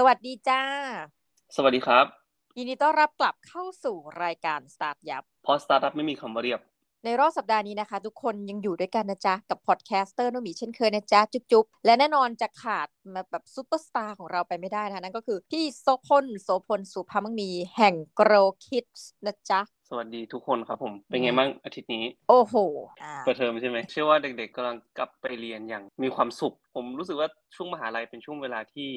สวัสดีจ้า สวัสดีครับ ยินดีต้อนรับกลับเข้าสู่รายการสตาร์ทยับเพราะสตาร์ทอัพไม่มีคำว่าเรียบ ในรอบสัปดาห์นี้นะคะ ทุกคนยังอยู่ด้วยกันนะจ๊ะ กับพอดแคสเตอร์นุ่มหมีเช่นเคยนะจ๊ะ จุ๊บๆ และแน่นอนจะขาดมาแบบซูเปอร์สตาร์ของเราไปไม่ได้นะคะนั่นก็คือพี่โสภณ โสภณ ศุภมั่งมีแห่งโกรคิดนะจ๊ะสวัสดีทุกคนครับผม เป็นไงบ้างอาทิตย์นี้ โอ้โหอ่าเปิดเทอมใช่ไหมเชื่อว่าเด็กๆกำลังกลับไปเรียนอย่างมีความสุข ผมรู้สึกว่าช่วงมหาลัยเป็นช่วงเวลาที่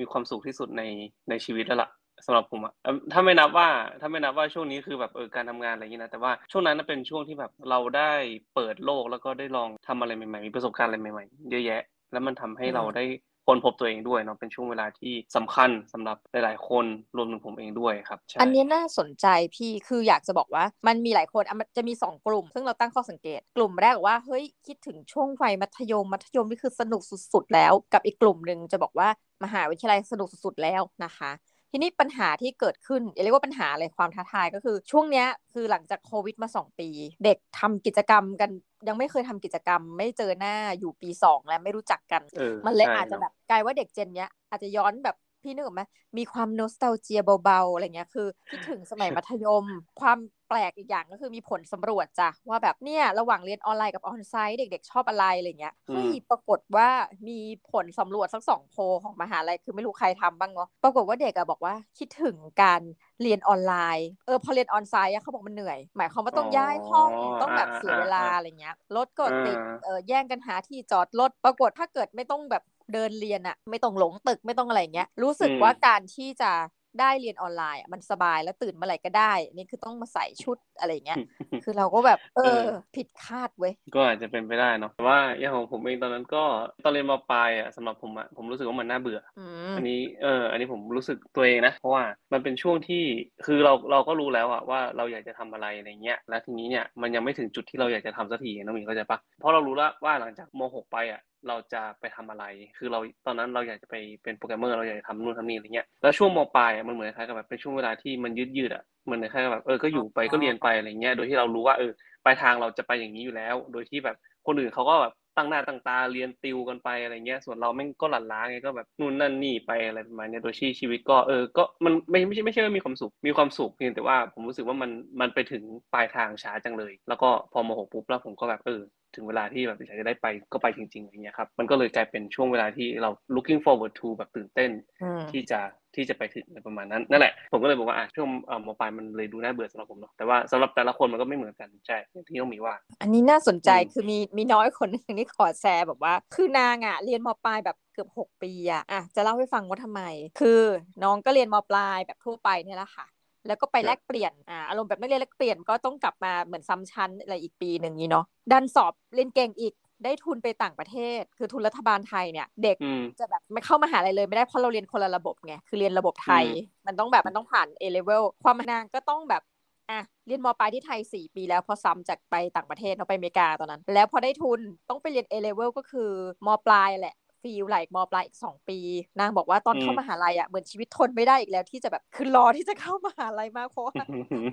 มีความสุขที่สุดในในชีวิตแล้วล่ะสำหรับผมอะเอิ่มถ้าไม่นับว่าถ้าไม่นับว่าช่วงนี้คือแบบเออการทำงานอะไรอย่างนี้นะแต่ว่าช่วงนั้นน่ะเป็นช่วงที่แบบเราได้เปิดโลกแล้วก็ได้ลองทำอะไรใหม่ๆมีประสบการณ์อะไรใหม่ๆเยอะแยะ แล้วมันทำให้เราได้ ค้นพบตัวเองด้วยเนาะเป็นช่วงเวลาที่สำคัญสำหรับหลาย ๆ คนรวมถึงผมเองด้วยครับอันนี้น่าสนใจพี่คืออยากจะบอกว่ามันมีหลายคนอะมันจะมีสองกลุ่ม ซึ่งเราตั้งข้อสังเกต กลุ่มแรกบอกว่าเฮ้ยคิดถึงช่วงวัยมัธยมมัธยมนี่คือสนุกสุด ๆ แล้ว กับอีกกลุ่มหนึ่งจะบอกว่ามหาวิทยาลัยสนุกสุดๆแล้วนะคะ ทีนี้ปัญหาที่เกิดขึ้นอย่าเรียกว่าปัญหาเลยความท้าทายก็คือช่วงเนี้ยคือหลังจากโควิดมาสองปี เด็กทำกิจกรรมกันยังไม่เคยทำกิจกรรม ไม่เจอหน้าอยู่ปีสองแล้วไม่รู้จักกันเออมันเลยใช่อาจจะเนแบบกลายว่าเด็กเจนเนี้ยอาจจะย้อนแบบ พี่นึกออกไหมมีความโนสต a ลเจียเบาๆอะไรเงี้ยคือคิดถึงสมัยมัธยม ความแปลกอีกอย่างก็คือมีผลสำรวจจ้ะว่าแบบเนี่ยระหว่างเรียนออนไลน์กับออนไซต์เด็กๆ ชอบอะไรอะไรเงี้ยเฮ้ยปรากฏว่ามีผลสำรวจสักสองโพลของมหาลัยคือไม่รู้ใครทำบ้างเนาะปรากฏว่าเด็กอะบอกว่าคิดถึงการเรียนออนไลน์เออพอเรียนออนไซต์อะเขาบอกมันเหนื่อย หมายความว่าต้องย้ายห้องต้องแบบเสียเวลาอะไรเงี้ยรถก็ติดเออแย่งกันหาที่จอดรถปรากฏถ้าเกิดไม่ต้องแบบ เดินเรียนอะไม่ต้องหลงตึกไม่ต้องอะไรอย่างเงี้ย รู้สึกอืมว่าการที่จะได้เรียนออนไลน์อะมันสบายแล้วตื่นเมื่อไหร่ก็ได้ นี่คือต้องมาใส่ชุดอะไรอย่างเงี้ย คือเราก็แบบเอเอออ ผิดคาดเว้ย ก็อาจจะเป็นไปได้เนาะแต่ว่าอย่างของผมเองตอนนั้นก็ตอนเรียนมปลายอะสำหรับผมอะผมรู้สึกว่ามันน่าเบื่ออือมอันนี้เออ อันนี้ผมรู้สึกตัวเองนะ เพราะว่ามันเป็นช่วงที่คือเราเราก็รู้แล้วอะว่าเราอยากจะทำอะไรอะไรเงี้ย แล้วทีนี้เนี่ยมันยังไม่ถึงจุดที่เราอยากจะทำสักทีน้องหมีเข้าใจปะเพราะเรารู้แล้วว่าหลังจากม .6 ไปอะ เราจะไปทำอะไร คือเราตอนนั้นเราอยากจะไปเป็นโปรแกรมเมอร์เราอยากจะทำนู่นทำนี่อะไรเงี้ย แล้วช่วงมปลายมันเหมือนคล้ายกับแบบเป็นช่วงเวลาที่มันยืดยืดๆอะเหมือนคล้ายกับแบบเออ ก็อยู่ไปก็เรียนไปอะไรเงี้ย โดยที่เรารู้ว่าเออปลายทางเราจะไปอย่างนี้อยู่แล้ว โดยที่แบบคนอื่นเขาก็แบบตั้งหน้าตั้งตาเรียนติวกันไปอะไรเงี้ย ส่วนเราแม่งก็หลั่นล้าไงก็แบบนู่นนั่นนี่ไปอะไรประมาณเนี้ยโดยที่ชีวิตก็เออ ก็มันไม่ไม่ใช่ไม่ใช่ว่ามีความสุข มีความสุขเพียงแต่ว่าผมรู้สึกว่ามันมันไปถึงปลายทางช้าจังเลย แล้วก็พอมหกปุ๊บแล้วผมก็แบบเออ ถึงเวลาที่แบบอยากจะได้ไปก็ไปจริงๆอย่างเงี้ยครับ มันก็เลยกลายเป็นช่วงเวลาที่เรา looking forward to แบบตื่นเต้นอืมที่จะที่จะไปถึงอะไรประมาณนั้นนั่นแหละ ผมก็เลยบอกว่าอะช่วงเอ่อมปลายมันเลยดูน่าเบื่อสำหรับผมเนาะแต่ว่าสำหรับแต่ละคนมันก็ไม่เหมือนกันใช่อย่างที่ต้องมีว่า อันนี้น่าสนใจอืมคือมีมีน้อยคนหนึงที่ขอแชร์แบบว่า คือนางอะเรียนมปลายแบบเกือบหกปีอะอะจะเล่าให้ฟังว่าทำไม คือน้องก็เรียนมปลายแบบทั่วไปเนี่ยแหละค่ะ แล้วก็ไปแลกเปลี่ยนอ่าอารมณ์แบบนักเรียนแลกเปลี่ยนก็ต้องกลับมาเหมือนซ้ำชั้นอะไรอีกปีหนึ่งนี้เนาะดันสอบเรียนเก่งอีกได้ทุนไปต่างประเทศ คือทุนรัฐบาลไทยเนี่ย เด็กอืมจะแบบไม่เข้ามหาลัยเลยไม่ได้เพราะเราเรียนคนละระบบไงคือเรียนระบบไทยอืมมันต้องแบบมันต้องผ่าน A level ความนางก็ต้องแบบอะเรียนมปลายที่ไทย 4 ปีแล้วพอซ้ำจากไปต่างประเทศเนาะไปอเมริกาตอนนั้น แล้วพอได้ทุนต้องไปเรียน A level ก็คือมปลายแหละ ฟีลไหลมปลายอีก2ปี นางบอกว่าตอนอืมเข้ามหาลัยอะเหมือนชีวิตทนไม่ได้อีกแล้วที่จะแบบคือรอที่จะเข้ามหาลัยมากเพราะว่า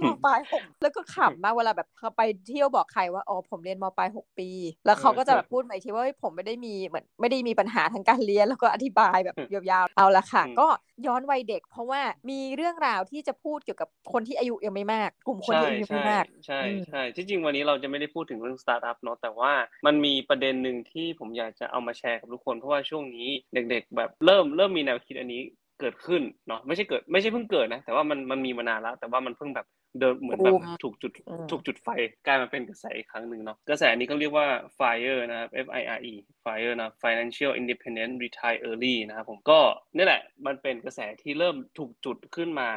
มปลายหกแล้วก็ขำมากเวลาแบบเขาไปเที่ยวบอกใครว่าอ๋อผมเรียนมปลายหกปี แล้วเขาก็จะแบบพูดมาอีกทีว่าเฮ้ยผมไม่ได้มีเหมือนไม่ได้มีปัญหาทางการเรียนแล้วก็อธิบายแบบยาวๆเอาละค่ะอืมก็ย้อนวัยเด็ก เพราะว่ามีเรื่องราวที่จะพูดเกี่ยวกับคนที่อายุยังไม่มาก กลุ่มคนใช่ที่อายุยังใช่ไม่มากใช่อืมใช่ที่จริงวันนี้เราจะไม่ได้พูดถึงเรื่องสตาร์ทอัพเนาะแต่ว่ามันมีประเด็นหนึ่งที่ผมอยากจะเอามาแชร์กับทุกคนเพราะว่าช่วงนี้เด็ก ๆ แบบเริ่มเริ่มมีแนวคิดอันนี้เกิดขึ้นเนาะไม่ใช่เกิดไม่ใช่เพิ่งเกิดนะแต่ว่ามันมันมีมานานแล้วแต่ว่ามันเพิ่งแบบเดินเหมือนแบบบูมถูกจุดอืมถูกจุดไฟกลายมาเป็นกระแสอีกครั้งหนึ่งเนาะกระแสนี้ก็เรียกว่า FIRE นะครับ F I R E FIRE นะ Financial Independent Retire Early นะครับผมก็นี่แหละมันเป็นกระแสที่เริ่มถูกจุดขึ้นมา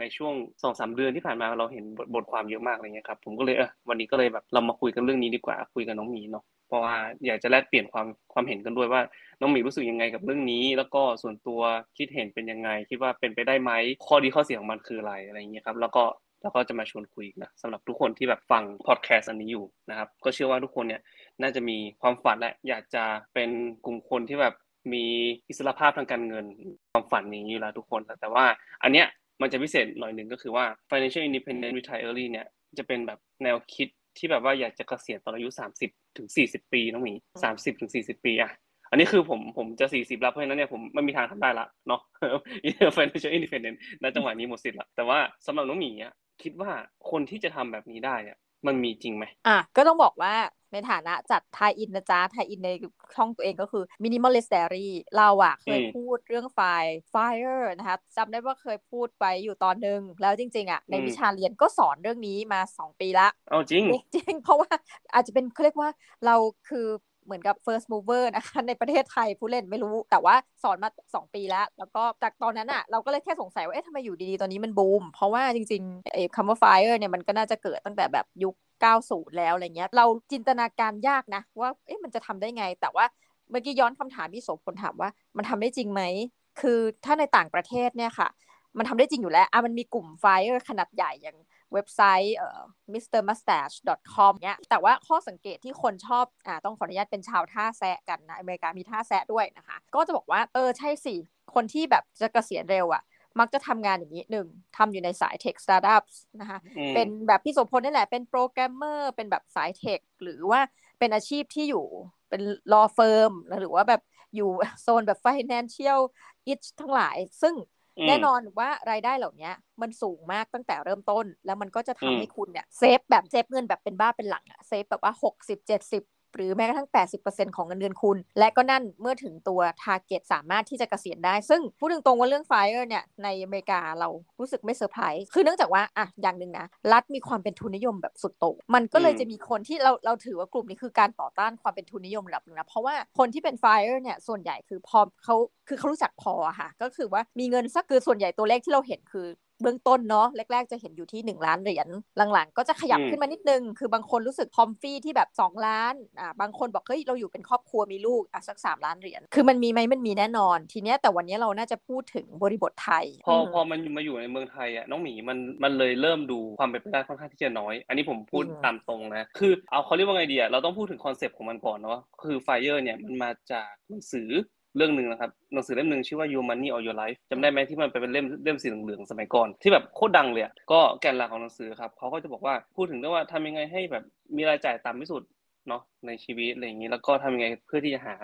ในช่วงสองสามเดือนที่ผ่านมาเราเห็นบทบทความเยอะมากอะไรเงี้ยครับผมก็เลยเออวันนี้ก็เลยแบบเรามาคุยกันเรื่องนี้ดีกว่า คุยกับน้องหมีเนาะเพราะว่าอยากจะแลกเปลี่ยนความความเห็นกันด้วยว่า น้องหมีรู้สึกยังไงกับเรื่องนี้ แล้วก็ส่วนตัวคิดเห็นเป็นยังไง คิดว่าเป็นไปได้ไหมข้อดีข้อเสียของมันคืออะไรอะไรเงี้ยครับแล้วก็แล้วก็จะมาชวนคุยนะสำหรับทุกคนที่แบบฟังพอดแคสต์อันนี้อยู่นะครับก็เชื่อว่าทุกคนเนี่ยน่าจะมีความฝันและอยากจะเป็นกลุ่มคนที่แบบมีอิสรภาพทางการเงินความฝันนี้อยู่แล้วทุกคน แต่ว่าอันเนี้ย มันจะพิเศษหน่อยหนึ่งก็คือว่า financial independent retire early เนี่ยจะเป็นแบบแนวคิดที่แบบว่าอยากจะเกษียณตอนอายุ 30ถึง40 ปีน้องหมี30ถึง40 ปีอะอันนี้คือผมผมจะสี่สิบแล้วเพราะฉะนั้นเนี่ยผมไม่มีทางทำได้ละเนาะ financial independent ณจังหวะนี้หมดสิทธิ์ละแต่ว่าสำหรับน้องหมีอะคิดว่าคนที่จะทำแบบนี้ได้อะมันมีจริงไหมอะก็ต้องบอกว่า ในฐานะจัดไทยอินนะจ๊ะไทยอินในช่องตัวเองก็คือ minimalist diary เราอะเคยอืมพูดเรื่องไฟล์ fire นะคะจำได้ว่าเคยพูดไปอยู่ตอนหนึ่งแล้วจริง ๆอะในอืมวิชาเรียนก็สอนเรื่องนี้มาสองปีละเอาจริง จริงๆเพราะว่าอาจจะเป็นเขาเรียกว่าเราคือเหมือนกับ first mover นะคะในประเทศไทยผู้เล่นไม่รู้ แต่ว่าสอนมา 2 ปีแล้ว แล้วก็จากตอนนั้นอะ เราก็เลยแค่สงสัยว่า เอ๊ะทำไมอยู่ดีๆ ตอนนี้มันบูม เพราะว่าจริงๆไอ้คำว่า fire เนี่ยมันก็น่าจะเกิดตั้งแต่แบบยุค 90 แล้วอะไรเงี้ย เราจินตนาการยากนะ ว่าเอ๊ะมันจะทำได้ไง แต่ว่าเมื่อกี้ย้อนคำถามพี่โสพลถามว่ามันทำได้จริงไหม คือถ้าในต่างประเทศเนี่ยค่ะ มันทำได้จริงอยู่แล้วอะมันมีกลุ่ม fire ขนาดใหญ่อย่างเว็บไซต์เอ่อ mrmustache.com เนี้ย แต่ว่าข้อสังเกตที่คนชอบ อ่า ต้องขออนุญาตเป็นชาวท่าแซะกันนะ อเมริกามีท่าแซะด้วยนะคะ ก็จะบอกว่า เออ ใช่สิ คนที่แบบจะเกษียณเร็วอะ่ะ มักจะทำงานอย่างนี้หนึ่งทำอยู่ในสาย tech startups นะคะอืมเป็นแบบพี่โสพลนี่แหละ เป็นโปรแกรมเมอร์เป็นแบบสาย tech หรือว่าเป็นอาชีพที่อยู่เป็น law firm หรือว่าแบบอยู่โซนแบบ financial itch ทั้งหลาย ซึ่งมแน่นอนว่ารายได้เหล่านี้มันสูงมากตั้งแต่เริ่มต้น แล้วมันก็จะอืทำมให้คุณเนี่ย save แบบ save เงินแบบเป็นบ้าเป็นหลังอะ save แบบว่า60 70 หรือแม้กระทั่ง 80%ของเงินเดือนคุณ และก็นั่นเมื่อถึงตัว target สามารถที่จะเกษียณได้ ซึ่งพูดตรงๆว่าเรื่อง FIRE เนี่ยในอเมริกาเรารู้สึกไม่เซอร์ไพรส์คือเนื่องจากว่าอะอย่างหนึ่งนะรัฐมีความเป็นทุนนิยมแบบสุดโต่งมันก็เลยอืมจะมีคนที่เราเราถือว่ากลุ่มนี้คือการต่อต้านความเป็นทุนนิยมระดับหนึงนะเพราะว่าคนที่เป็น FIRE เนี่ยส่วนใหญ่คือพอเขาคือเขารู้จักพออะค่ะ ก็คือว่ามีเงินสักคือส่วนใหญ่ตัวเลขที่เราเห็นคือ เบื้องต้นเนาะแรก ๆ จะเห็นอยู่ที่ 1 ล้านเหรียญหลังๆ ก็จะขยับอืมขึ้นมานิดนึง คือบางคนรู้สึกพอมฟี่ที่แบบ 2 ล้านอ่าบางคนบอกเฮ้ยเราอยู่เป็นครอบครัวมีลูกอะสัก 3 ล้านเหรียญคือมันมีไหมมันมีแน่นอน ทีเนี้ยแต่วันนี้เราน่าจะพูดถึงบริบทไทย พอมพอมันมาอยู่ในเมืองไทยอะน้องหมีมันมันเลยเริ่มดูความเป็นไปได้ค่อนข้างที่จะน้อย อันนี้ผมพูดจริงตามตรงนะคือเอาเขาเรียกว่าไงดีอะเราต้องพูดถึงคอนเซปต์ของมันก่อนเนาะคือ FIRE เนี่ยมันมาจากหนังสือ เรื่องหนึ่งนะครับหนังสือเล่มหนึ่งชื่อว่า Your Money or Your Life จำได้ไหมที่มันเป็นเล่มเล่มสีเหลืองๆสมัยก่อน ที่แบบโคตรดังเลยก็แกนหลักของหนังสือครับเขาก็จะบอกว่าพูดถึงเรื่องว่าทำยังไงให้แบบมีรายจ่ายต่ำที่สุดเนาะในชีวิตอะไรอย่างนี้แล้วก็ทำยังไงเพื่อที่จะหา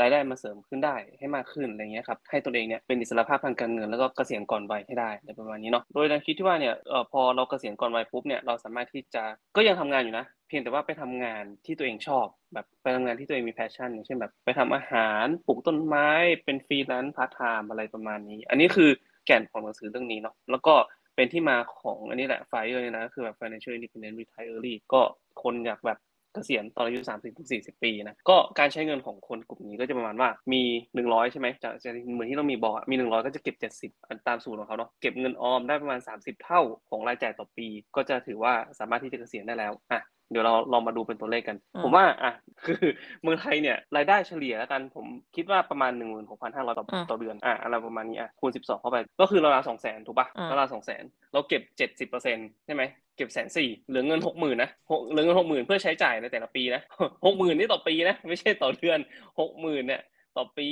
รายได้มาเสริมขึ้นได้ให้มากขึ้นอะไรเงี้ยครับให้ตัวเองเนี่ยเป็นอิสรภาพทางการเงินแล้วก็เกษียณก่อนวัยให้ได้อะไรประมาณนี้เนาะโดยแนวคิดที่ว่าเนี่ยพอเราเกษียณก่อนวัยปุ๊บเนี่ยเราสามารถที่จะก็ยังทำงานอยู่นะ เพียงแต่ว่าไปทำงานที่ตัวเองชอบ แบบไปทำงานที่ตัวเองมี passion อย่างเช่นแบบ ไปทำอาหารปลูกต้นไม้เป็นฟรีแลนซ์พาร์ทไทม์อะไรประมาณนี้ อันนี้คือแก่นของหนังสือเรื่องนี้เนาะแล้วก็เป็นที่มาของอันนี้แหละ FIRE เนี่ยนะก็คือแบบ Financial Independent Retire Early ก็คนอยากแบบเกษียณตอนอายุ 30-40 ปีนะ ก็การใช้เงินของคนกลุ่มนี้ก็จะประมาณว่ามี 100 ใช่ไหมจากจากเหมือนที่เรามีบอกมี 100 ก็จะเก็บ 70 ตามสูตรของเขาเนาะเก็บเงินออมได้ประมาณ 30 เท่าของรายจ่ายต่อปี ก็จะถือว่าสามารถที่จะเกษียณได้แล้วอะ เดี๋ยวเราลองมาดูเป็นตัวเลขกันอืมผมว่าอะคือเมืองไทยเนี่ยรายได้เฉลี่ยแล้วกันผมคิดว่าประมาณ16,500ต่อต่อเดือนอะอะไรประมาณนี้อะคูณ12เข้าไปก็คือราวๆ200,000ถูกปะราวๆ200,000เราเก็บ70%ใช่ไหมเก็บแสนสี่เหลือเงิน60,000นะหกเหลือเงิน60,000เพื่อใช้จ่ายในแต่ละปีนะ60,000นี่ต่อปีนะไม่ใช่ต่อเดือน60,000เนี่ยต่อปี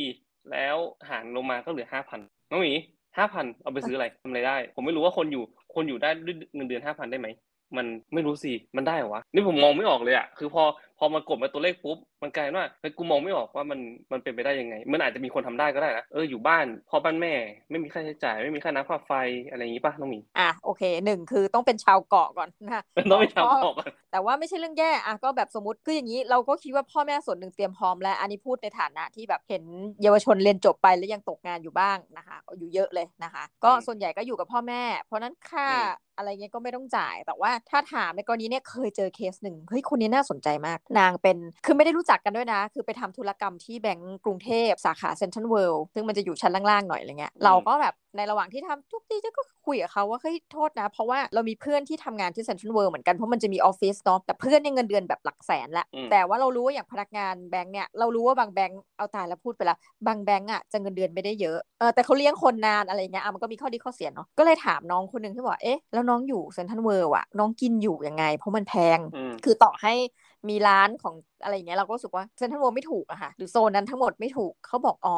แล้วหารลงมาก็เหลือ5,000น้องหมี5,000เอาไปซื้ออะไรทำอะไรได้ ผมไม่รู้ว่าคนอยู่คนอยู่ได้ด้วยเงินเดือน5,000ได้ไหม มันไม่รู้สิมันได้เหรอวะนี่ผมมองไม่ออกเลยอะคือพอพอมันกดมาตัวเลขปุ๊บมันกลายเป็นว่าเฮ้ยกูมองไม่ออกว่ามันมันเป็นไปได้ยังไง มันอาจจะมีคนทำได้ก็ได้นะเอออยู่บ้านพ่อบ้านแม่ ไม่มีค่าใช้จ่าย ไม่มีค่าน้ำค่าไฟอะไรอย่างงี้ป่ะน้องหมีอะโอเคหนึ่งคือต้องเป็นชาวเกาะก่อนนะคะต้องไปเพราะทำออกก่อนแต่ว่าไม่ใช่เรื่องแย่อะก็แบบสมมติคืออย่างนี้เราก็คิดว่าพ่อแม่ส่วนหนึ่งเตรียมพร้อมแล้ว อันนี้พูดในฐานะที่แบบเห็นเยาวชนเรียนจบไปแล้วยังตกงานอยู่บ้างนะคะก็อยู่เยอะเลยนะคะ ก็อืมส่วนใหญ่ก็อยู่กับพ่อแม่ เพราะฉะนั้นค่าอืมอะไรเงี้ยก็ไม่ต้องจ่าย แต่ว่าถ้าถามในกรณีเนี้ยเคยเจอเคสหนึ่งเฮ้ยคนนี้น่าสนใจมากนางเป็นคือไม่ได้รู้จักกันด้วยนะ คือไปทำธุรกรรมที่แบงก์กรุงเทพสาขาเซ็นทรัลเวิลด์ซึ่งมันจะอยู่ชั้นล่างๆหน่อยอะไรเงี้ยเราก็แบบในระหว่างที่ทำทุกทีก็คุยกับเขาว่าเฮ้ยโทษนะ เพราะว่าเรามีเพื่อนที่ทำงานที่เซ็นทรัลเวิลด์เหมือนกันเพราะมันจะมีออฟฟิศเนาะแต่เพื่อนเนี่ยเงินเดือนแบบหลักแสนละอืมแต่ว่าเรารู้ว่าอย่างพนักงานแบงก์เนี่ยเรารู้ว่าบางแบงก์เอาตายแล้วพูดไปละบางแบงก์อะจะเงินเดือนไม่ได้เยอะเออแต่เขาเลี้ยงคนนานอะไรเงี้ยอะมันก็มีข้อดีข้อเสียเนาะก็เลยถามน้องคนหนึ่งที่บอกว่าเอ๊ะแล้วน้องอยู่เซ็นทรัลเวิลด์อะน้องกินอยู่ยังไง เพราะมันแพงอืมคือต่อให้ มีร้านของอะไรอย่างเงี้ยเราก็รู้สึกว่าเซ็นทรัลเวิลด์ไม่ถูกอะค่ะหรือโซนนั้นทั้งหมดไม่ถูกเขาบอกอ๋อ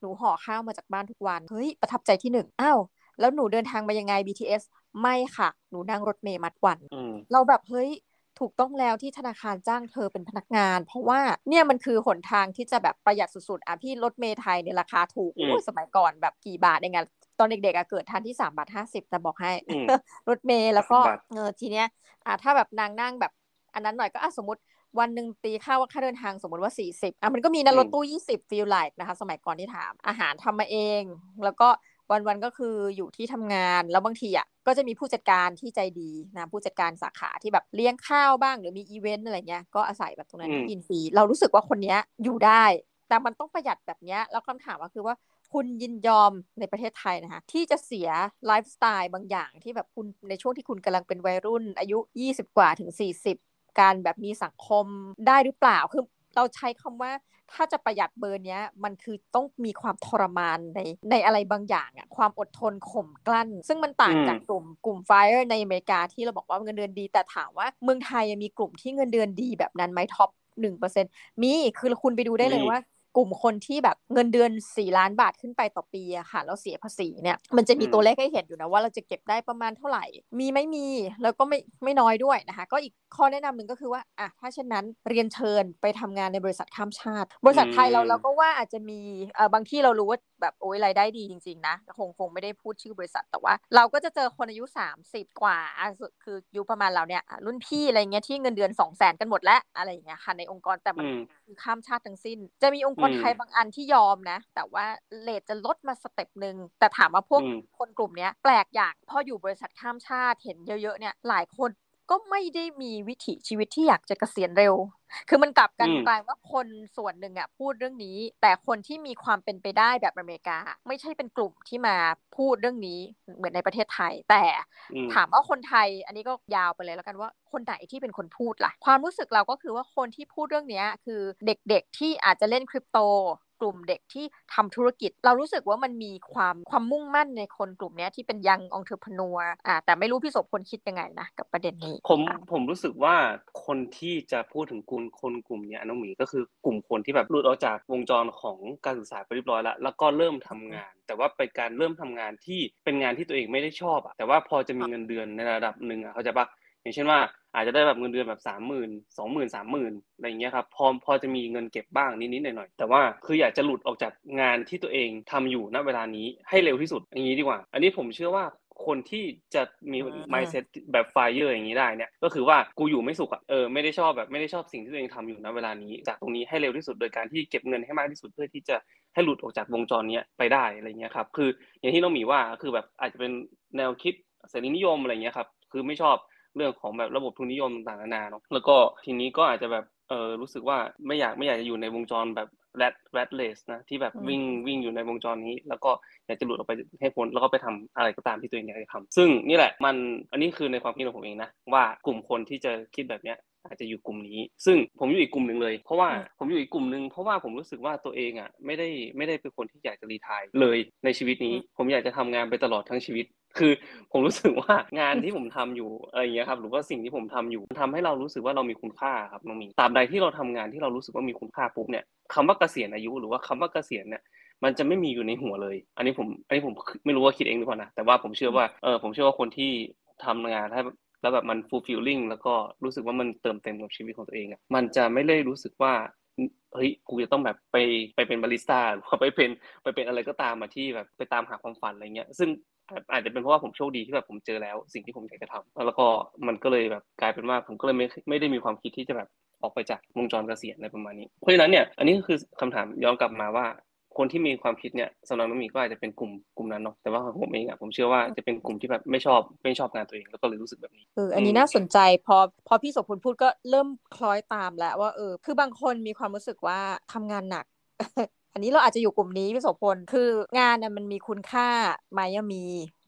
หนูห่อข้าวมาจากบ้านทุกวันเฮ้ยประทับใจที่หนึ่งอ้าวแล้วหนูเดินทางมายังไง BTS ไม่ค่ะ หนูนั่งรถเมล์มัดวันอืมเราแบบเฮ้ยถูกต้องแล้วที่ธนาคารจ้างเธอเป็นพนักงาน เพราะว่าเนี่ยมันคือหนทางที่จะแบบประหยัดสุดๆอะพี่รถเมล์ไทยเนี่ยราคาถูกอืมโอ้ยสมัยก่อนแบบกี่บาทเองอะตอนเด็กๆอะเกิดทันที่สามบาทห้าสิบจะบอกให้อืมรถเมล์แล้วก็30บาทเออทีเนี้ยอะถ้าแบบนางนั่งแบบ อันนั้นหน่อยก็อะสมมติวันหนึ่งตีค่าว่าค่าเดินทางสมมติว่า 40อะมันก็มีนะอืมรถตู้ 20ฟีลไลค์นะคะ สมัยก่อนที่ถามอาหารทำมาเอง แล้วก็วันๆก็คืออยู่ที่ทำงาน แล้วบางทีอะก็จะมีผู้จัดการที่ใจดีนะผู้จัดการสาขาที่แบบเลี้ยงข้าวบ้างหรือมีอีเวนต์อะไรเงี้ยก็อาศัยแบบตรงนั้นอืมกินฟรีเรารู้สึกว่าคนเนี้ยอยู่ได้ แต่มันต้องประหยัดแบบเนี้ยแล้วคำถามก็คือว่าคุณยินยอมในประเทศไทยนะคะที่จะเสียไลฟ์สไตล์บางอย่างที่แบบคุณในช่วงที่คุณกำลังเป็นวัยรุ่นอายุ 20 กว่าถึง 40 การแบบมีสังคมได้หรือเปล่า คือเราใช้คำว่าถ้าจะประหยัดเบอร์เนี้ยมันคือต้องมีความทรมานในในอะไรบางอย่างอะความอดทนข่มกลั้น ซึ่งมันต่างอืมจากกลุ่มกลุ่ม FIRE ในอเมริกาที่เราบอกว่าเงินเดือนดี แต่ถามว่าเมืองไทยยังมีกลุ่มที่เงินเดือนดีแบบนั้นไหมท็อปหนึ่งเปอร์เซ็นมีคือคุณไปดูได้เลยมีว่า กลุ่มคนที่แบบเงินเดือน 4 ล้านบาทขึ้นไปต่อปีอะค่ะแล้วเสียภาษีเนี่ยมันจะมีอืมตัวเลขให้เห็นอยู่นะว่าเราจะเก็บได้ประมาณเท่าไหร่ มีไม่มีแล้วก็ไม่ไม่น้อยด้วยนะคะ ก็อีกข้อแนะนำหนึ่งก็คือว่าอะถ้าเช่นนั้นเรียนเชิญไปทำงานในบริษัทข้ามชาติ บริษัทไทยเราอืมเราก็ว่าอาจจะมีเอ่อบางที่เรารู้ว่าแบบโอ้ยรายได้ดีจริง ๆ นะ คงคงไม่ได้พูดชื่อบริษัทแต่ว่า เราก็จะเจอคนอายุ 30 กว่าอะสุดคืออายุประมาณเราเนี่ยอะรุ่นพี่อะไรเงี้ยที่เงินเดือน2 0 0 0 0 0กันหมดแล้วอะไรอย่างเงี้ยค่ะในองค์กรแต่มันอืมคือข้ามชาติทั้งสิ้น จะมีองค์กรอืมไทยบางอันที่ยอมนะ แต่ว่า rate จะลดมา step หนึ่งแต่ถามว่าพวกอืมคนกลุ่มเนี้ยแปลกอย่างพออยู่บริษัทข้ามชาติเห็นเยอะๆเนี่ยหลายคน ก็ไม่ได้มีวิถีชีวิตที่อยากจะเกษียณเร็ว คือมันกลับกันอืมกลายว่าคนส่วนหนึ่งอะพูดเรื่องนี้ แต่คนที่มีความเป็นไปได้แบบอเมริกา ไม่ใช่เป็นกลุ่มที่มาพูดเรื่องนี้เหมือนในประเทศไทย แต่อืมถามว่าคนไทยอันนี้ก็ยาวไปเลยแล้วกันว่าคนไหนที่เป็นคนพูดล่ะ ความรู้สึกเราก็คือว่าคนที่พูดเรื่องเนี้ยคือเด็กๆที่อาจจะเล่นคริปโต กลุ่มเด็กที่ทำธุรกิจ เรารู้สึกว่ามันมีความความมุ่งมั่นในคนกลุ่มเนี้ยที่เป็น young entrepreneur อ่าแต่ไม่รู้พี่โสพลคิดยังไงนะกับประเด็นนี้ ผมอะผมรู้สึกว่าคนที่จะพูดถึงกลุ่มคนกลุ่มเนี้ยน้องหมีก็คือกลุ่มคนที่แบบหลุดออกจากวงจรของการศึกษาไปเรียบร้อยแล้วแล้วก็เริ่มทำงาน แต่ว่าเป็นการเริ่มทำงานที่เป็นงานที่ตัวเองไม่ได้ชอบอะแต่ว่าพอจะมีเงินเดือนในระดับหนึ่งอะเขาใจปะ อย่างเช่นว่าอาจจะได้แบบเงินเดือนแบบสามหมื่นสองหมื่นสามหมื่นอะไรอย่างเงี้ยครับพอพอจะมีเงินเก็บบ้างนิดๆหน่อยๆแต่ว่าคืออยากจะหลุดออกจากงานที่ตัวเองทำอยู่ณเวลานี้ให้เร็วที่สุดอย่างนี้ดีกว่า อันนี้ผมเชื่อว่าคนที่จะมีอืม mindset แบบ FIRE อย่างนี้ได้เนี่ยก็คือว่ากูอยู่ไม่สุขอะเออไม่ได้ชอบแบบไม่ได้ชอบสิ่งที่ตัวเองทำอยู่ณเวลานี้ จากตรงนี้ให้เร็วที่สุดโดยการที่เก็บเงินให้มากที่สุดเพื่อที่จะให้หลุดออกจากวงจรเนี้ยไปได้อะไรเงี้ยครับคืออย่างที่น้องหมีว่าคือแบบอาจจะเป็นแนวคิดเสรีนิยมอะไรเงี้ยครับคือไม่ชอบ เรื่องของแบบระบบทุนนิยมต่างๆนานาเนาะแล้วก็ทีนี้ก็อาจจะแบบเออรู้สึกว่าไม่อยากไม่อยากจะอยู่ในวงจรแบบ rat rat race นะที่แบบอืมวิ่งวิ่งอยู่ในวงจรนี้ แล้วก็อยากจะหลุดออกไปให้พ้นแล้วก็ไปทำอะไรก็ตามที่ตัวเองอยากจะทำซึ่งนี่แหละมันอันนี้คือในความคิดของผมเองนะว่ากลุ่มคนที่จะคิดแบบเนี้ย อาจจะอยู่กลุ่มนี้ ซึ่งผมอยู่อีกกลุ่มหนึ่งเลย เพราะว่าอืมผมอยู่อีกกลุ่มหนึ่งเพราะว่าผมรู้สึกว่าตัวเองอะไม่ได้ไม่ได้เป็นคนที่อยากจะรีทายเลยในชีวิตนี้ ผมอยากจะทำงานไปตลอดทั้งชีวิตคือผมรู้สึกว่างานที่ผมทำอยู่อะไรอย่างเงี้ยครับหรือว่าสิ่งที่ผมทำอยู่ทำให้เรารู้สึกว่าเรามีคุณค่าครับน้องหมีตราบใดที่เราทำงานที่เรารู้สึกว่ามีคุณค่าปุ๊บเนี่ยคำว่าเกษียณอายุหรือว่าคำว่าเกษียณเนี่ยมันจะไม่มีอยู่ในหัวเลย อันนี้ผมอันนี้ผมไม่รู้ว่าคิดเองหรือเปล่านะแต่ว่าผมเชื่อว่าเออผมเชื่อว่าคนที่ทำงานให้ แล้วแบบมัน fulfilling แล้วก็รู้สึกว่ามันเติมเต็มกับชีวิตของตัวเองอะมันจะไม่ได้รู้สึกว่าเฮ้ยกูจะต้องแบบไปไปเป็นบาริสต้าหรือว่าไปเป็นไปเป็นอะไรก็ตามมาที่แบบไปตามหาความฝันอะไรเงี้ย ซึ่งอาจจะเป็นเพราะว่าผมโชคดีที่แบบผมเจอแล้ว สิ่งที่ผมอยากจะทำแล้วก็มันก็เลยแบบกลายเป็นว่าผมก็เลยไม่ไม่ได้มีความคิดที่จะแบบออกไปจากวงจรเกษียณอะไรประมาณนี้ เพราะฉะนั้นเนี่ยอันนี้ก็คือคำถามย้อนกลับมาว่า คนที่มีความคิดเนี่ยสำหรับน้องหมีก็อาจจะเป็นกลุ่มกลุ่มนั้นเนาะแต่ว่าของผมเองอะผมเชื่อว่าจะเป็นกลุ่มที่แบบไม่ชอบไม่ชอบงานตัวเองแล้วก็เลยรู้สึกแบบนี้เอออันนี้อืมน่าสนใจพอพอพี่โสพลพูดก็เริ่มคล้อยตามแล้วว่าเออคือบางคนมีความรู้สึกว่าทำงานหนัก อันนี้เราอาจจะอยู่กลุ่มนี้พี่โสพลคืองานน่ะมันมีคุณค่าไหมอะมี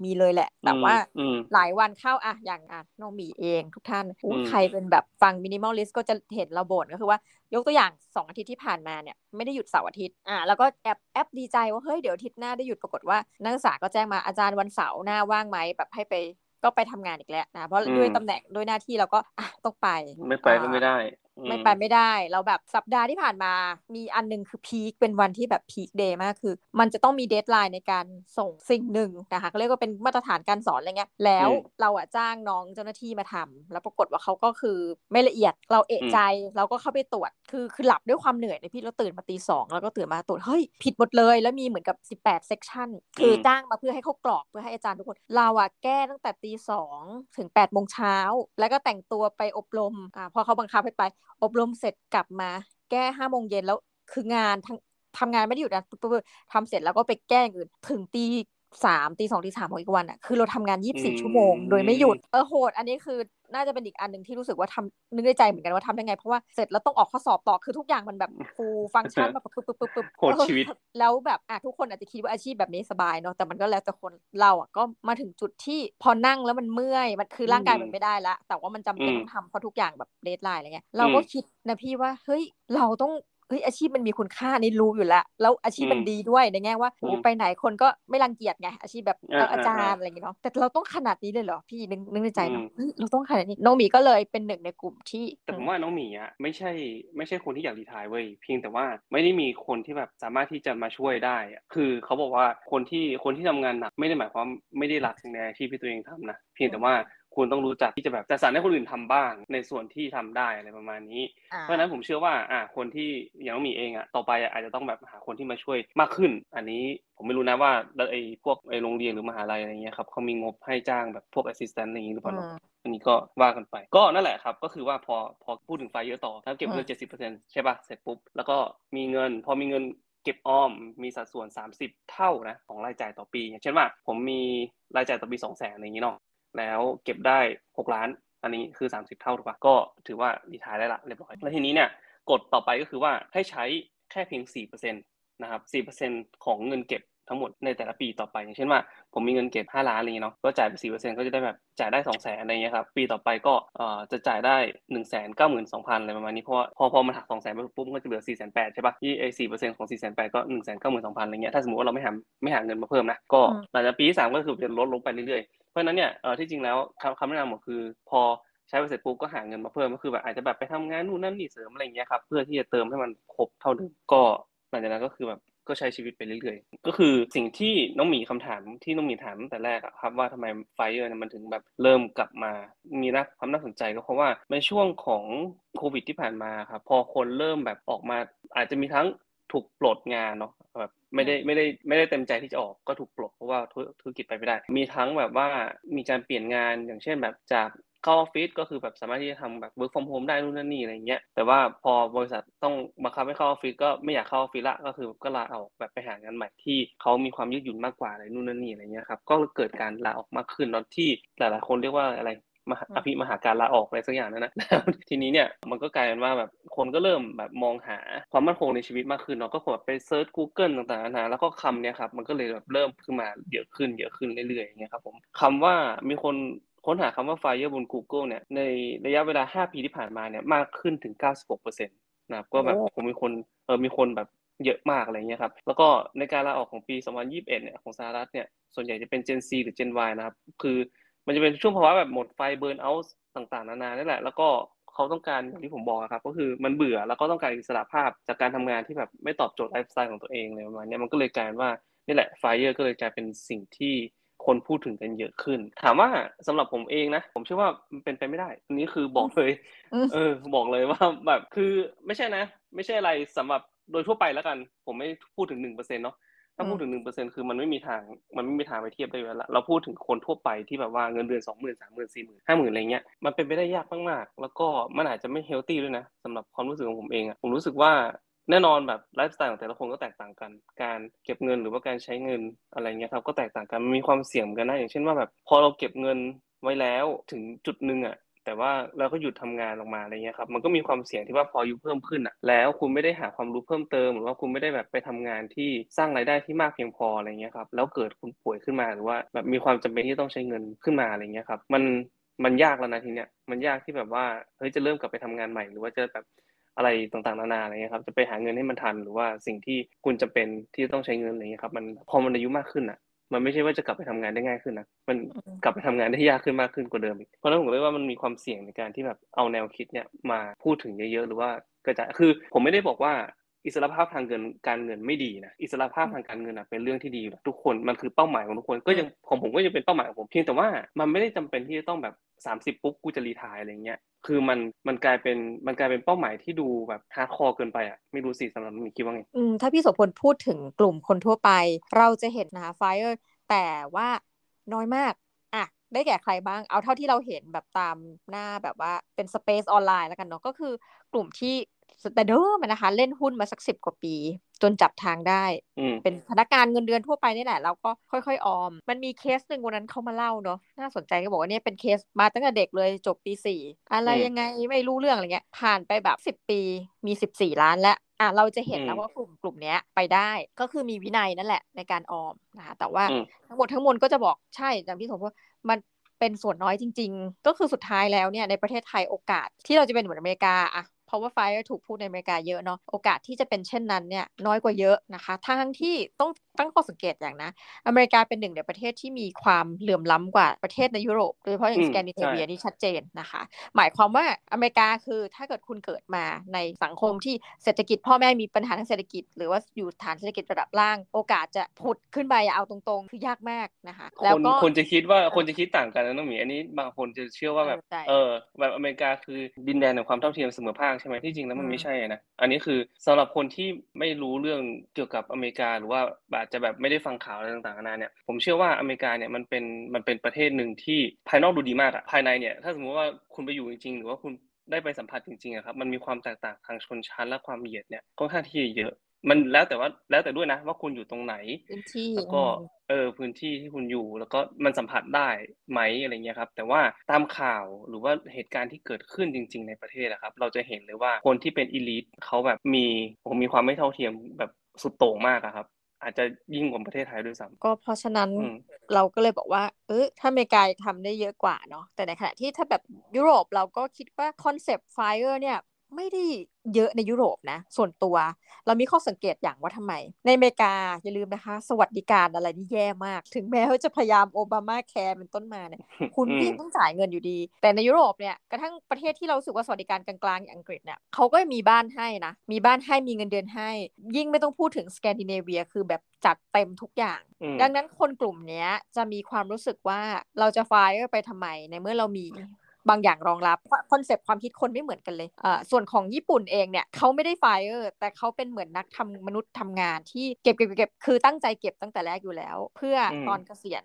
มีเลยแหละ แต่ว่าอืมหลายวันเข้าอะอย่างอะน้องหมีเองทุกท่านอู้อืมใครเป็นแบบฟังมินิมอลลิสก็จะเห็นเราบ่นก็คือว่ายกตัวอย่างสองอาทิตย์ที่ผ่านมาเนี่ยไม่ได้หยุดเสาร์อาทิตย์อะแล้วก็แอบแอบดีใจว่าเฮ้ยเดี๋ยวอาทิตย์หน้าได้หยุดปรากฏว่านักศึกษาก็แจ้งมาอาจารย์วันเสาร์หน้าว่างไหมแบบให้ไปก็ไปทำงานอีกแล้วนะเพราะอืมด้วยตำแหน่งด้วยหน้าที่เราก็อะต้องไป ไม่ไปก็ไม่ได้ ไม่ไปไม่ได้ เราแบบสัปดาห์ที่ผ่านมา มีอันนึงคือ peak เป็นวันที่แบบ peak day มากคือ มันจะต้องมี deadline ในการส่งสิ่งหนึ่งนะคะเขาเรียกว่าเป็นมาตรฐานการสอนอะไรเงี้ยแล้วเราอะจ้างน้องเจ้าหน้าที่มาทำแล้วปรากฏว่าเขาก็คือไม่ละเอียดเราเอะใจเราก็เข้าไปตรวจคือคือหลับด้วยความเหนื่อยเลยพี่เราตื่นมาตีสองแล้วก็ตื่นมาตรวจเฮ้ยผิดหมดเลย แล้วมีเหมือนกับ 18 section คือจ้างมาเพื่อให้เขากรอกเพื่อให้อาจารย์ทุกคน เราอะแก้ตั้งแต่ตีสองถึง8ปดโมงเช้าแล้วก็แต่งตัวไปอบรมอ่าพอเขาบังคับให้ไปอบรมเสร็จกลับมา แก้ห้าโมงเย็นแล้วคืองานทั้งทำงานไม่ได้หยุดนะทำเสร็จแล้วก็ไปแก้อื่นถึงตีสามตีสองตีสามของอีกวันอะคือเราทำงานยี่สิบสี่ชั่วโมง โดยไม่หยุดเออโหด อันนี้คือ น่าจะเป็นอีกอันหนึ่งที่รู้สึกว่าทำนึกในใจเหมือนกันว่าทำได้ไง เพราะว่าเสร็จแล้วต้องออกข้อสอบต่อคือทุกอย่างมันแบบฟูฟังก์ชันแบบปึ๊บปึ๊บปึ๊บปึ๊บโหดชีวิต แล้วแบบอะทุกคนอาจจะคิดว่าอาชีพแบบนี้สบายเนาะแต่มันก็แล้วแต่คนเราอะก็มาถึงจุดที่พอนั่งแล้วมันเมื่อยมันคือร่างกายมันไม่ได้ละแต่ว่ามันจำเป็นต้องทำเพราะทุกอย่างแบบเดทไลน์อะไรเงี้ยเราก็คิดนะพี่ว่าเฮ้ยเราต้อง เฮ้ยอาชีพมันมีคุณค่านี่รู้อยู่แล้ว แล้วอาชีพมันดีด้วยในแง่ว่าโอ้ไปไหนคนก็ไม่รังเกียจไงอาชีพแบบอาจารย์อะไรอย่างเงี้ยเนาะแต่เราต้องขนาดนี้เลยเหรอพี่นึกนึกในใจเนาะเราต้องขนาดนี้น้องหมีก็เลยเป็นหนึ่งในกลุ่มที่แต่ผมว่าน้องหมีอะไม่ใช่ไม่ใช่คนที่อยาก retire เว้ยเพียงแต่ว่าไม่ได้มีคนที่แบบสามารถที่จะมาช่วยได้อะคือเขาบอกว่าคนที่คนที่ทำงานหนักไม่ได้หมายความไม่ได้รักในอาชีพที่ตัวเองทำนะเพียงแต่ว่า คุณต้องรู้จักที่จะแบบจัดสรรให้คนอื่นทำบ้างในส่วนที่ทำได้อะไรประมาณนี้ เพราะฉะนั้นผมเชื่อว่าอ่าคนที่ยังต้องมีเองอะต่อไปอาจจะต้องแบบหาคนที่มาช่วยมากขึ้น อันนี้ผมไม่รู้นะว่าไอ้พวกไอ้โรงเรียนหรือมหาลัยอะไรเงี้ยครับเขามีงบให้จ้างแบบพวก assistant อะไรอย่างนี้หรือเปล่าอันนี้ก็ว่ากันไป ก็นั่นแหละครับ ก็คือว่าพอพอพูดถึงไฟเยอะต่อถ้าเก็บเงินเจ็ดสิบเปอร์เซ็นต์ใช่ป่ะเสร็จปุ๊บแล้วก็มีเงิน พอมีเงินเก็บออมมีสัดส่วน 30 เท่านะของรายจ่ายต่อปีอย่างเช่นว่าผมมีรายจ่ายต่อปี2 0 0 0 0 0อย่างนี้เนาะ แล้วเก็บได้6ล้าน อันนี้คือ30เท่าถูกปะก็ถือว่าดีทายได้ละเรียบร้อยแล้วทีนี้เนี่ยกฎต่อไปก็คือว่าให้ใช้แค่เพียง4%นะครับ4%ของเงินเก็บทั้งหมดในแต่ละปีต่อไป อย่างเช่นว่าผมมีเงินเก็บ 5 ล้านอะไรเงี้ยเนาะก็จ่ายไป4%ก็จะได้แบบจ่ายได้2 0 0 0 0 0อะไรเงี้ยครับปีต่อไปก็เอ่อจะจ่ายได้1 9 2 0 0 0อะไรประมาณนี้เพราะพอพอมันหัก2 0 0 0 0 0ไปปุ๊บก็จะเหลือ4 8 0 0 0ใช่ปะยี่ไอ้สี่เปอร์เซ็นต์ของ4 8 0 0 0ก็1 9 2 0 0 0อะไรเงี้ยถ้าสมมติว่าเราไม่หาไม่หาเงินมาเพิ่มนะก็หลังจากปีที่3ก็คือจะลดลงไปเรื่อยๆเพ ราะนั้นเนี่ยเออที่จริงแล้วคำแนะนำผมคือ พอใช้ไปเสร็จปุ๊บก็หาเงินมาเพิ่มก็คือแบบอาจจะแบบไปทำงานนู่นนั่นนี่เสริมอะไรเงี้ยครับเพื่อที่จะเติมให้มันครบเท่าเดิมก็หลังจากนั้นก็คือแบบก็ใช้ชีวิตไปเรื่อยๆ ก็คือสิ่งที่น้องหมีคำถามที่น้องหมีถามตั้งแต่แรกอะครับว่าทำไมไฟเออร์มันถึงแบบเริ่มกลับมา มีนะความน่าสนใจก็เพราะว่าในช่วงของโควิดที่ผ่านมาครับพอคนเริ่มแบบออกมาอาจจะมีทั้ง ถูกปลดงานเนาะแบบไม่ได้ไม่ได้ไม่ได้เต็มใจที่จะออกก็ถูกปลดเพราะว่าธุรกิจไปไม่ได้ มีทั้งแบบว่ามีการเปลี่ยนงานอย่างเช่นแบบจากเข้าออฟฟิศก็คือแบบสามารถที่จะทำแบบ work from home ได้นู่นนั่นนี่อะไรเงี้ยแต่ว่าพอบริษัทต้องบังคับให้เข้าออฟฟิศก็ไม่อยากเข้าออฟฟิศละก็คือก็ลาออกแบบไปหางานใหม่ที่เขามีความยืดหยุ่นมากกว่าอะไรนู่นนั่นนี่อะไรเงี้ยครับก็เกิดการลาออกมากขึ้นแล้วที่หลาย ๆ คนเรียกว่าอะไรมหา อภิมหาการลาออกอะไรสักอย่างนั้นนะทีนี้เนี่ยมันก็กลายเป็นว่าแบบคนก็เริ่มแบบมองหาความมั่นคงในชีวิตมากขึ้นเนาะก็แบบไป search Google ต่างๆนะแล้วก็คำเนี่ยครับมันก็เลยแบบเริ่มขึ้นมาเยอะขึ้นเยอะขึ้นเรื่อยๆอย่างเงี้ยครับผมคำว่ามีคนค้นหาคำว่า Fire บน Google เนี่ยในระยะเวลา 5 ปีที่ผ่านมาเนี่ยมากขึ้นถึง 96%นะครับก็แบบผมมีคนเออมีคนแบบเยอะมากอะไรเงี้ยครับ แล้วก็ในการลาออกของปี 2021 เนี่ยของสหรัฐเนี่ย ส่วนใหญ่จะเป็น Gen Z หรือ Gen Y นะครับ คือ มันจะเป็นช่วงภาวะแบบหมดไฟเบิร์นเอาท์ต่างๆ นานานั่นแหละ แล้วก็เขาต้องการอย่างที่ผมบอกครับ ก็คือมันเบื่อแล้วก็ต้องการอิสระภาพจากการทำงานที่แบบไม่ตอบโจทย์ไลฟ์สไตล์ของตัวเองเลยประมาณนี้มันก็เลยกลายว่านี่แหละไฟเออร์ก็เลยกลายเป็นสิ่งที่คนพูดถึงกันเยอะขึ้น ถามว่าสำหรับผมเองนะ ผมเชื่อว่ามันเป็นไปไม่ได้ อันนี้คือบอกเลย เออ บอกเลยว่าแบบคือไม่ใช่นะ ไม่ใช่อะไรสำหรับโดยทั่วไปแล้วกัน ผมไม่พูดถึงหนึ่งเปอร์เซ็นต์เนาะ ถ้าพูดถึงหนึ่งเปอร์เซ็นคือมันไม่มีทางมันไม่มีทางไปเทียบได้แล้ว เราพูดถึงคนทั่วไปที่แบบว่าเงินเดือนสองหมื่นสามหมื่นสี่หมื่นห้าหมื่นอะไรเงี้ยมันเป็นไปได้ยากมากๆ แล้วก็มันอาจจะไม่ healthy ด้วยนะสำหรับความรู้สึกของผมเองอะผมรู้สึกว่าแน่นอนแบบไลฟ์สไตล์ของแต่ละคนก็แตกต่างกัน การเก็บเงินหรือว่าการใช้เงินอะไรเงี้ยครับก็แตกต่างกันมันมีความเสี่ยงกันนะอย่างเช่นว่าแบบพอเราเก็บเงินไว้แล้วถึงจุดหนึ่งอะ แต่ว่าเราก็หยุดทำงานลงมาอะไรเงี้ยครับมันก็มีความเสี่ยงที่ว่าพออายุเพิ่มขึ้นอะแล้วคุณไม่ได้หาความรู้เพิ่มเติม หรือว่าคุณไม่ได้แบบไปทำงานที่สร้างรายได้ที่มากเพียงพออะไรเงี้ยครับแล้วเกิดคุณป่วยขึ้นมาหรือว่าแบบมีความจำเป็นที่ต้องใช้เงินขึ้นมาอะไรเงี้ยครับมันมันยากแล้วนะทีเนี้ยมันยากที่แบบว่าเฮ้ยจะเริ่มกลับไปทำงานใหม่ หรือว่าจะแบบอะไรต่างๆนานาอะไรเงี้ยครับจะไปหาเงินให้มันทันหรือว่าสิ่งที่คุณจะเป็นที่ต้องใช้เงินอะไรเงี้ยครับมันพอมันอายุมากขึ้นอะ มันไม่ใช่ว่าจะกลับไปทำงานได้ง่ายขึ้นนะมันกลับไปทำงานได้ยากขึ้นมากขึ้นกว่าเดิมอีกเพราะฉะนั้นผมเลยว่ามันมีความเสี่ยงในการที่แบบเอาแนวคิดเนี่ยมาพูดถึงเยอะๆหรือว่ากระจายคือผมไม่ได้บอกว่า อิสรภาพทางเงินการเงินไม่ดีนะอิสรภาพทางการเงินเป็นเรื่องที่ดีทุกคนมันคือเป้าหมายของทุกคนก็ยังของผมก็ยังเป็นเป้าหมายของผมเพียงแต่ว่ามันไม่ได้จำเป็นที่จะต้องแบบสามสิบปุ๊บกูจะ retire อะไรเงี้ยคือมันมันกลายเป็นมันกลายเป็นเป้าหมายที่ดูแบบ hardcore เกินไปอะไม่รู้สิสำหรับมีคิดว่าไงอืมถ้าพี่โสพลพูดถึงกลุ่มคนทั่วไป เราจะเห็นนะคะ Fire แต่ว่าน้อยมากอะได้แก่ใครบ้าง เอาเท่าที่เราเห็นแบบตามหน้าแบบว่าเป็น space ออนไลน์แล้วกันเนาะก็คือกลุ่มที่ แต่เดิมนะคะ เล่นหุ้นมาสักสิบกว่าปี จนจับทางได้ เป็นพนักงานเงินเดือนทั่วไปนี่แหละเราก็ค่อยๆออม มันมีเคสหนึ่งวันนั้นเขามาเล่าเนาะน่าสนใจก็บอกว่าเนี่ยเป็นเคสมาตั้งแต่เด็กเลยจบปีสี่อะไรยังไงไม่รู้เรื่องอะไรเงี้ย ผ่านไปแบบสิบปีมีสิบสี่ล้านแล้วอะเราจะเห็นแล้วว่ากลุ่มกลุ่มนี้ไปได้ก็คือมีวินัยนั่นแหละในการออมนะคะแต่ว่าทั้งหมดทั้งมวลก็จะบอกใช่อย่างพี่สมว่ามันเป็นส่วนน้อยจริง ๆ ก็คือสุดท้ายแล้วเนี่ยในประเทศไทยโอกาสที่เราจะเป็นเหมือนอเมริกาอะ เพราะว่าไฟถูกพูดในอเมริกาเยอะเนาะโอกาสที่จะเป็นเช่นนั้นเนี่ยน้อยกว่าเยอะนะคะทั้งที่ต้องตั้งข้อสังเกตอย่างนะ อเมริกาเป็นหนึ่งในประเทศที่มีความเหลื่อมล้ำกว่าประเทศในยุโรปโดยเฉพาะอย่างสแกนดิเนเวียนี่ชัดเจนนะคะ หมายความว่าอเมริกาคือถ้าเกิดคุณเกิดมาในสังคมที่เศรษฐกิจ พ่อแม่มีปัญหาทางเศรษฐกิจ หรือว่าอยู่ฐานเศรษฐกิจระดับล่าง โอกาสจะผุดขึ้นไปเอาตรงๆ คือยากมากนะคะ แล้วก็คนจะคิดว่าคนจะคิดต่างกันนะน้องหมีอันนี้บางคนจะเชื่อว่าแบบเออแบบอเมริกาคือดินแดนแห่งความเท่าเทียมเสมอภาคใช่ไหมที่จริงแล้วมันไม่ใช่นะอันนี้คือสำหรับคนที่ไม่รู้เรื่องเกี่ยวกับอเมริกา หรือว่าอาจจะแบบไม่ได้ฟังข่าวอะไรต่างๆนานาเนี่ยผมเชื่อว่าอเมริกาเนี่ยมันเป็นมันเป็นประเทศหนึ่งที่ภายนอกดูดีมากอะภายในเนี่ยถ้าสมมติว่าคุณไปอยู่จริงๆหรือว่าคุณได้ไปสัมผัสจริงๆอะครับมันมีความแตกต่างทางชนชั้นและความเหยียดเนี่ยค่อนข้างที่เยอะ มันแล้วแต่ว่าแล้วแต่ด้วยนะ ว่าคุณอยู่ตรงไหนพื้นที่แล้วก็เออพื้นที่ที่คุณอยู่แล้วก็มันสัมผัสได้ไหมอะไรเงี้ยครับ แต่ว่าตามข่าวหรือว่าเหตุการณ์ที่เกิดขึ้นจริง ๆ ในประเทศนะครับ เราจะเห็นเลยว่าคนที่เป็นอีลิทเขาแบบมีผมมีความไม่เท่าเทียมแบบสุดโต่งมากครับ อาจจะยิ่งกว่าประเทศไทยด้วยซ้ำก็เพราะฉะนั้นเราก็เลยบอกว่า เออถ้าอเมริกาทำได้เยอะกว่าเนาะแต่ในขณะที่ถ้าแบบยุโรปเราก็คิดว่าคอนเซปต์ Fire เนี่ย ไม่ได้เยอะในยุโรปนะ ส่วนตัว เรามีข้อสังเกตอย่างว่าทำไม ในอเมริกาอย่าลืมนะคะ สวัสดิการอะไรนี่แย่มาก ถึงแม้ว่าจะพยายามโอบามาแคร์เป็นต้นมาเนี่ย คุณก็ยังต้องจ่ายเงินอยู่ดี แต่ในยุโรปเนี่ยกระทั่งประเทศที่เราสึกว่าสวัสดิการกลางๆอย่างอังกฤษเนี่ยเขาก็มีบ้านให้นะ มีบ้านให้มีเงินเดือนให้ ยิ่งไม่ต้องพูดถึงสแกนดิเนเวียคือแบบจัดเต็มทุกอย่าง ดังนั้นคนกลุ่มนี้จะมีความรู้สึกว่าเราจะ Fire ไปทำไมในเมื่อเรามี บางอย่างรองรับคอนเซปต์ความคิดคนไม่เหมือนกันเลยอ่าส่วนของญี่ปุ่นเองเนี่ยเขาไม่ได้ Fire แต่เขาเป็นเหมือนนักทำมนุษย์ทำงานที่เก็บเก็บเก็บคือตั้งใจเก็บตั้งแต่แรกอยู่แล้ว เพื่อตอนเกษียณ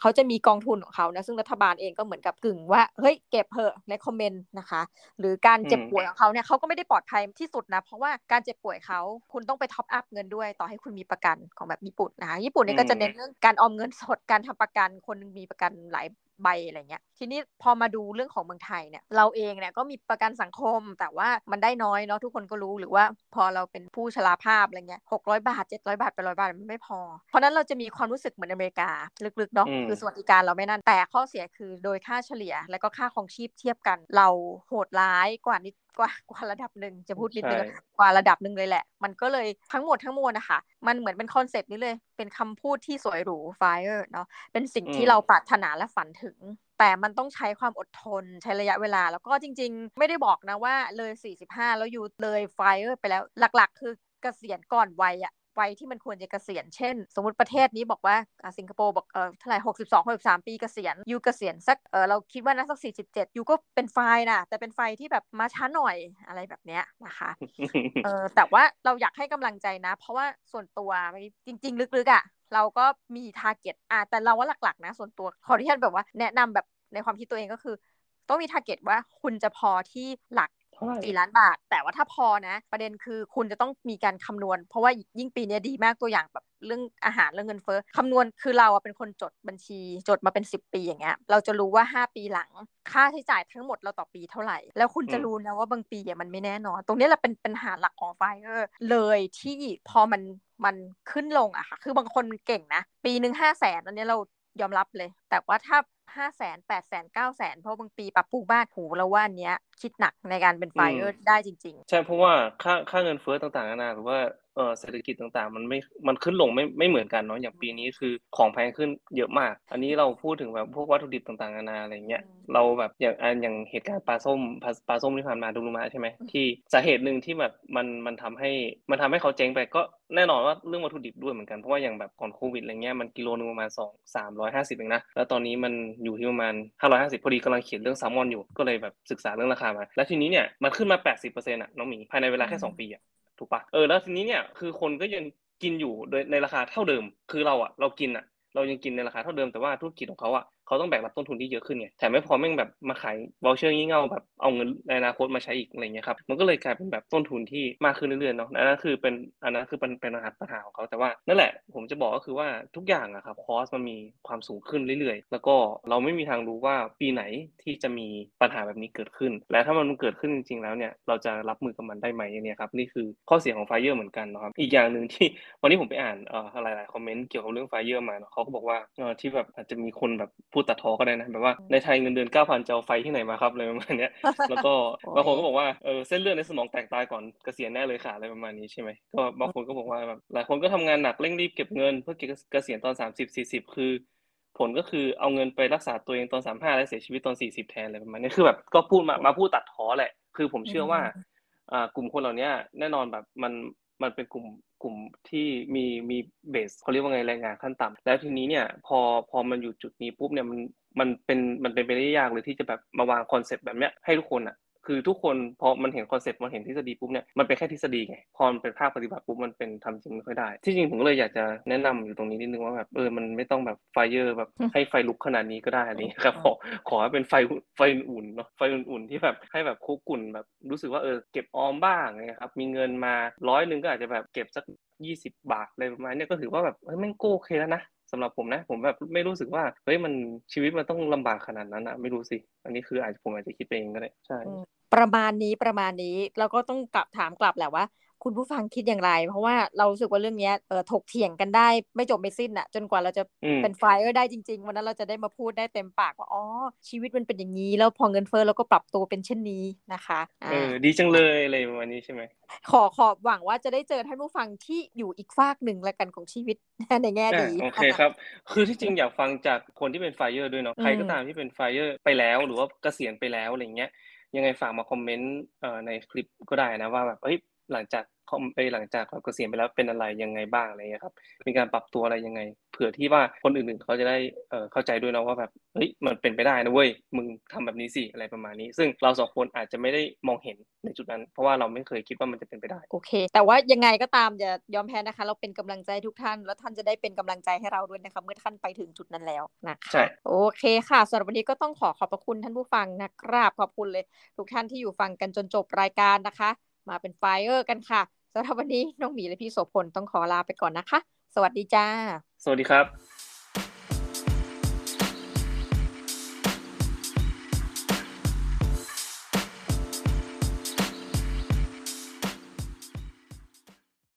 เขาจะมีกองทุนของเขานะซึ่งรัฐบาลเองก็เหมือนกับกึ่งว่าเฮ้ยเก็บเถอะในคอมเมนต์นะคะ หรือการเจ็บป่วยของเขาเนี่ยเขาก็ไม่ได้ปลอดภัยที่สุดนะเพราะว่าการเจ็บป่วยเขาคุณต้องไป top up เงินด้วยต่อให้คุณมีประกันของแบบญี่ปุ่นนะคะญี่ปุ่นนี่ก็จะเน้นเรื่องการออมเงินสดการทำประกันคนนึงมีประกันหลาย ใบอะไรเงี้ยทีนี้พอมาดูเรื่องของเมืองไทยเนี่ยเราเองเนี่ยก็มีประกันสังคมแต่ว่ามันได้น้อยเนาะทุกคนก็รู้หรือว่าพอเราเป็นผู้ชราภาพอะไรเงี้ยหกร้อยบาทเจ็ดร้อยบาทแปดร้อยบาทมันไม่พอ เพราะนั้นเราจะมีความรู้สึกเหมือนอเมริกาลึกๆเนาะคือสวัสดิการเราไม่นั่นแต่ข้อเสียคือโดยค่าเฉลี่ย และก็ค่าครองชีพเทียบกัน เราโหดร้ายกว่านิด กว่ากว่าระดับหนึ่งจะพูดนิดนึงกว่าระดับหนึ่งเลยแหละ มันก็เลยทั้งหมดทั้งมวลนะคะมันเหมือนเป็นคอนเซปต์นี้เลย เป็นคำพูดที่สวยหรู Fire เนาะเป็นสิ่งที่เราปรารถนาและฝันถึง แต่มันต้องใช้ความอดทนใช้ระยะเวลา แล้วก็จริง ๆ ไม่ได้บอกนะว่าเลย 45 แล้วอยู่เลย Fire ไปแล้วหลัก ๆ คือเกษียณก่อนวัยอะ วัยที่มันควรจะเกษียณ เช่น สมมติประเทศนี้บอกว่าสิงคโปร์บอกเออเท่าไหร่หกสิบสองหกสามปีเกษียณ you เกษียณสักเออเราคิดว่าน่าสักสี่สิบเจ็ด you ก็เป็น Fireนะแต่เป็น Fire ที่แบบมาช้าหน่อยอะไรแบบเนี้ยนะคะเออแต่ว่าเราอยากให้กำลังใจนะ เพราะว่าส่วนตัวจริง ๆ ลึกๆอะเราก็มี target อะแต่เราว่าหลักๆ นะ ส่วนตัวขอที่ท่านแบบว่าแนะนำแบบในความคิดตัวเองก็คือ ต้องมี target ว่าคุณจะพอที่หลัก สี่ล้านบาท แต่ว่าถ้าพอนะ ประเด็นคือคุณจะต้องมีการคำนวณ เพราะว่ายิ่งปีนี้ดีมากตัวอย่างแบบเรื่องอาหารเรื่องเงินเฟ้อคำนวณคือเราเป็นคนจดบัญชีจดมาเป็น 10 ปีอย่างเงี้ยเราจะรู้ว่า 5 ปีหลัง ค่าใช้จ่ายทั้งหมดเราต่อปีเท่าไหร่ แล้วคุณจะรู้นะว่าบางปีมันไม่แน่นอน ตรงนี้แหละเป็นปัญหาหลักของ Fire เลยที่พอมันมันขึ้นลงอะค่ะ คือบางคนเก่งนะ ปีหนึ่งห้าแสนอันนี้เรายอมรับเลย แต่ว่าถ้าห้าแสนแปดแสนเก้าแสนเพราะบางปีปรับปรุงบ้านหูเราว่าอันเนี้ย คิดหนักในการเป็น Fire ได้จริง ๆ ใช่เพราะว่าค่าค่าเงินเฟ้อต่างๆนานาหรือว่าเออเศรษฐกิจต่างๆ มันไม่ มันขึ้นลงไม่ไม่เหมือนกันเนาะอย่างปีนี้คือของแพงขึ้นเยอะมาก อันนี้เราพูดถึงแบบพวกวัตถุดิบต่างๆนานาอะไรเงี้ยเราแบบอย่างอันอย่างเหตุการณ์ปลาส้มปลาส้มที่ผ่านมาดูรูมาใช่ไหมที่สาเหตุหนึ่งที่แบบมันมันทำให้มันทำให้เขาเจ๊งไปก็แน่นอนว่าเรื่องวัตถุดิบด้วยเหมือนกันเพราะว่าอย่างแบบก่อนโควิดอะไรเงี้ยมันกิโลนึงประมาณสองสามร้อยห้าสิบเองนะแล้วตอนนี้มันอยู่ที่ประมาณห้าร้อยห้าสิบพอดีกำลังเขียนเรื่องแซลมอนอยู่ก็เลยแบบศึกษาเรื่องราคามา แล้วทีนี้เนี่ยมันขึ้นมาแปดสิบเปอร์เซ็นต์อะน้องหมีภายในเวลาแค่สองปีอะถูกปะเออแล้วทีนี้เนี่ยคือคนก็ยังกินอยู่โดยในราคาเท่าเดิม คือเราอะเรากินอะเรายังกินในราคาเท่าเดิมแต่ว่าธุรกิจของเขาอะ เขาต้องแบกรับต้นทุนที่เยอะขึ้นไงแถมไม่พอแม่งแบบมาขาย voucher งี่เง่าแบบเอาเงินในอนาคตมาใช้อีกอะไรเงี้ยครับมันก็เลยกลายเป็นแบบต้นทุนที่มากขึ้นเรื่อยๆเนาะนั่นคือเป็นอันนั้นคือเป็นเป็นปัญหาปัญหาของเขาแต่ว่านั่นแหละผมจะบอกก็คือว่าทุกอย่างอะครับ cost มันมีความสูงขึ้นเรื่อยๆ แล้วก็เราไม่มีทางรู้ว่าปีไหนที่จะมีปัญหาแบบนี้เกิดขึ้น และถ้ามันเกิดขึ้นจริงๆแล้วเนี่ยเราจะรับมือกับมันได้ไหมเนี่ยครับนี่คือข้อเสียของ Fire เหมือนกันนะครับอีกอย่างหนึ่งที่วันนี้ผมไปอ่านเอ่อหลายๆคอมเมนต์เกี่ยวกับเรื่อง Fire มาเนาะเขาก็บอกว่าเออที่แบบอาจจะมีคนแบบพูดตัดพ้อก็ได้นะแบบว่าในไทยเงินเดือนเก้าพันจะเอา Fire ที่ไหนมาครับอะไรประมาณนี้แล้วก็บางคนก็บอกว่าเออเส้นเลือดในสมองแตกตายก่อนเกษียณแน่เลยค่ะอะไรประมาณนี้ใช่ไหมก็บางคนก็บอกว่าแบบหลายคนก็ทำงานหนักเร่งรีบเก็บเงินเพื่อเกษียณตอนสามสิบสี่สิบคือ ผลก็คือเอาเงินไปรักษาตัวเองตอนสามห้าแล้วเสียชีวิตตอนสี่สิบแทนอะไรประมาณนี้คือแบบก็พูดมามาพูดตัดพ้อแหละ คือผมเชื่อว่าอ่ากลุ่มคนเหล่านี้แน่นอนแบบมันมันเป็นกลุ่ม กลุ่มที่มีมี base เขาเรียกว่าไงแรงงานขั้นต่ำแล้วทีนี้เนี่ยพอพอมันอยู่จุดนี้ปุ๊บเนี่ยมันมันเป็นมันเป็นไปได้ยากเลยที่จะแบบมาวางคอนเซปต์แบบเนี้ยให้ทุกคนอะ คือทุกคนพอมันเห็นคอนเซ็ปต์มันเห็นทฤษฎีปุ๊บเนี่ยมันเป็นแค่ทฤษฎีไงพอมันเป็นภาคปฏิบัติปุ๊บมันเป็นทำจริงไม่ค่อยได้ ที่จริงผมก็เลยอยากจะแนะนำอยู่ตรงนี้นิดนึงว่าแบบเออมันไม่ต้องแบบ FIRE แบบให้ไฟลุกขนาดนี้ก็ได้อะไรครับขอขอให้เป็นไฟไฟอุ่นเนาะไฟอุ่นๆที่แบบให้แบบคุกกุ่นแบบรู้สึกว่าเออเก็บออมบ้างนะครับมีเงินมาร้อยหนึ่งก็อาจจะแบบเก็บสักยี่สิบบาทอะไรประมาณนี้ก็ถือว่าแบบเฮ้ยแม่งโอเคแล้วนะสำหรับผมนะผมแบบไม่รู้สึกว่าเฮ้ยมันชีวิตมันต้องลำบากขนาดนั้นอะไม่รู้สิ อันนี้คืออาจจะผมอาจจะคิดเองก็ได้ใช่ ประมาณนี้ประมาณนี้แล้วก็ต้องกลับถามกลับแหละว่า คุณผู้ฟังคิดอย่างไร เพราะว่าเราสึกว่าเรื่องนี้เออถกเถียงกันได้ไม่จบไม่สิ้นอะจนกว่าเราจะเป็นไฟก็ได้จริง ๆ วันนั้นเราจะได้มาพูดได้เต็มปากว่าอ๋อชีวิตมันเป็นอย่างนี้ แล้วพอเงินเฟ้อเราก็ปรับตัวเป็นเช่นนี้นะคะเออดีจังเลยอะไรประมาณนี้ใช่ไหมขอขอหวังว่าจะได้เจอท่านผู้ฟังที่อยู่อีกฝากหนึ่งละกันของชีวิตในแง่ดีโอเคครับ คือที่จริงอยากฟังจากคนที่เป็นไฟเออร์ด้วยเนาะใครก็ตามที่เป็นไฟเออร์ไปแล้วหรือว่าเกษียณไปแล้วอะไรเงี้ย ยังไงฝากมาคอมเมนต์ในคลิปก็ได้นะว่าแบบเฮ้ย หลังจากคอมไปหลังจากเกษียณไปแล้วเป็นอะไรยังไงบ้างอะไรเงี้ยครับ มีการปรับตัวอะไรยังไง เผื่อที่ว่าคนอื่นๆเขาจะได้เข้าใจด้วยนะว่าแบบเฮ้ยมันเป็นไปได้นะเว้ยมึงทำแบบนี้สิอะไรประมาณนี้ ซึ่งเราสองคนอาจจะไม่ได้มองเห็นในจุดนั้น เพราะว่าเราไม่เคยคิดว่ามันจะเป็นไปได้โอเค แต่ว่ายังไงก็ตามอย่ายอมแพ้นะคะ เราเป็นกำลังใจทุกท่าน แล้วท่านจะได้เป็นกำลังใจให้เราด้วยนะคะเมื่อท่านไปถึงจุดนั้นแล้วนะคะใช่โอเคค่ะสำหรับวันนี้ก็ต้องขอขอบพระคุณท่านผู้ฟังนะครับขอบคุณเลย ทุกท่านที่อยู่ฟังกันจนจบรายการนะคะ มาเป็นไฟเออร์กันค่ะสำหรับวันนี้น้องหมีและพี่โสพลต้องขอลาไปก่อนนะคะ สวัสดีจ้า สวัสดีครับ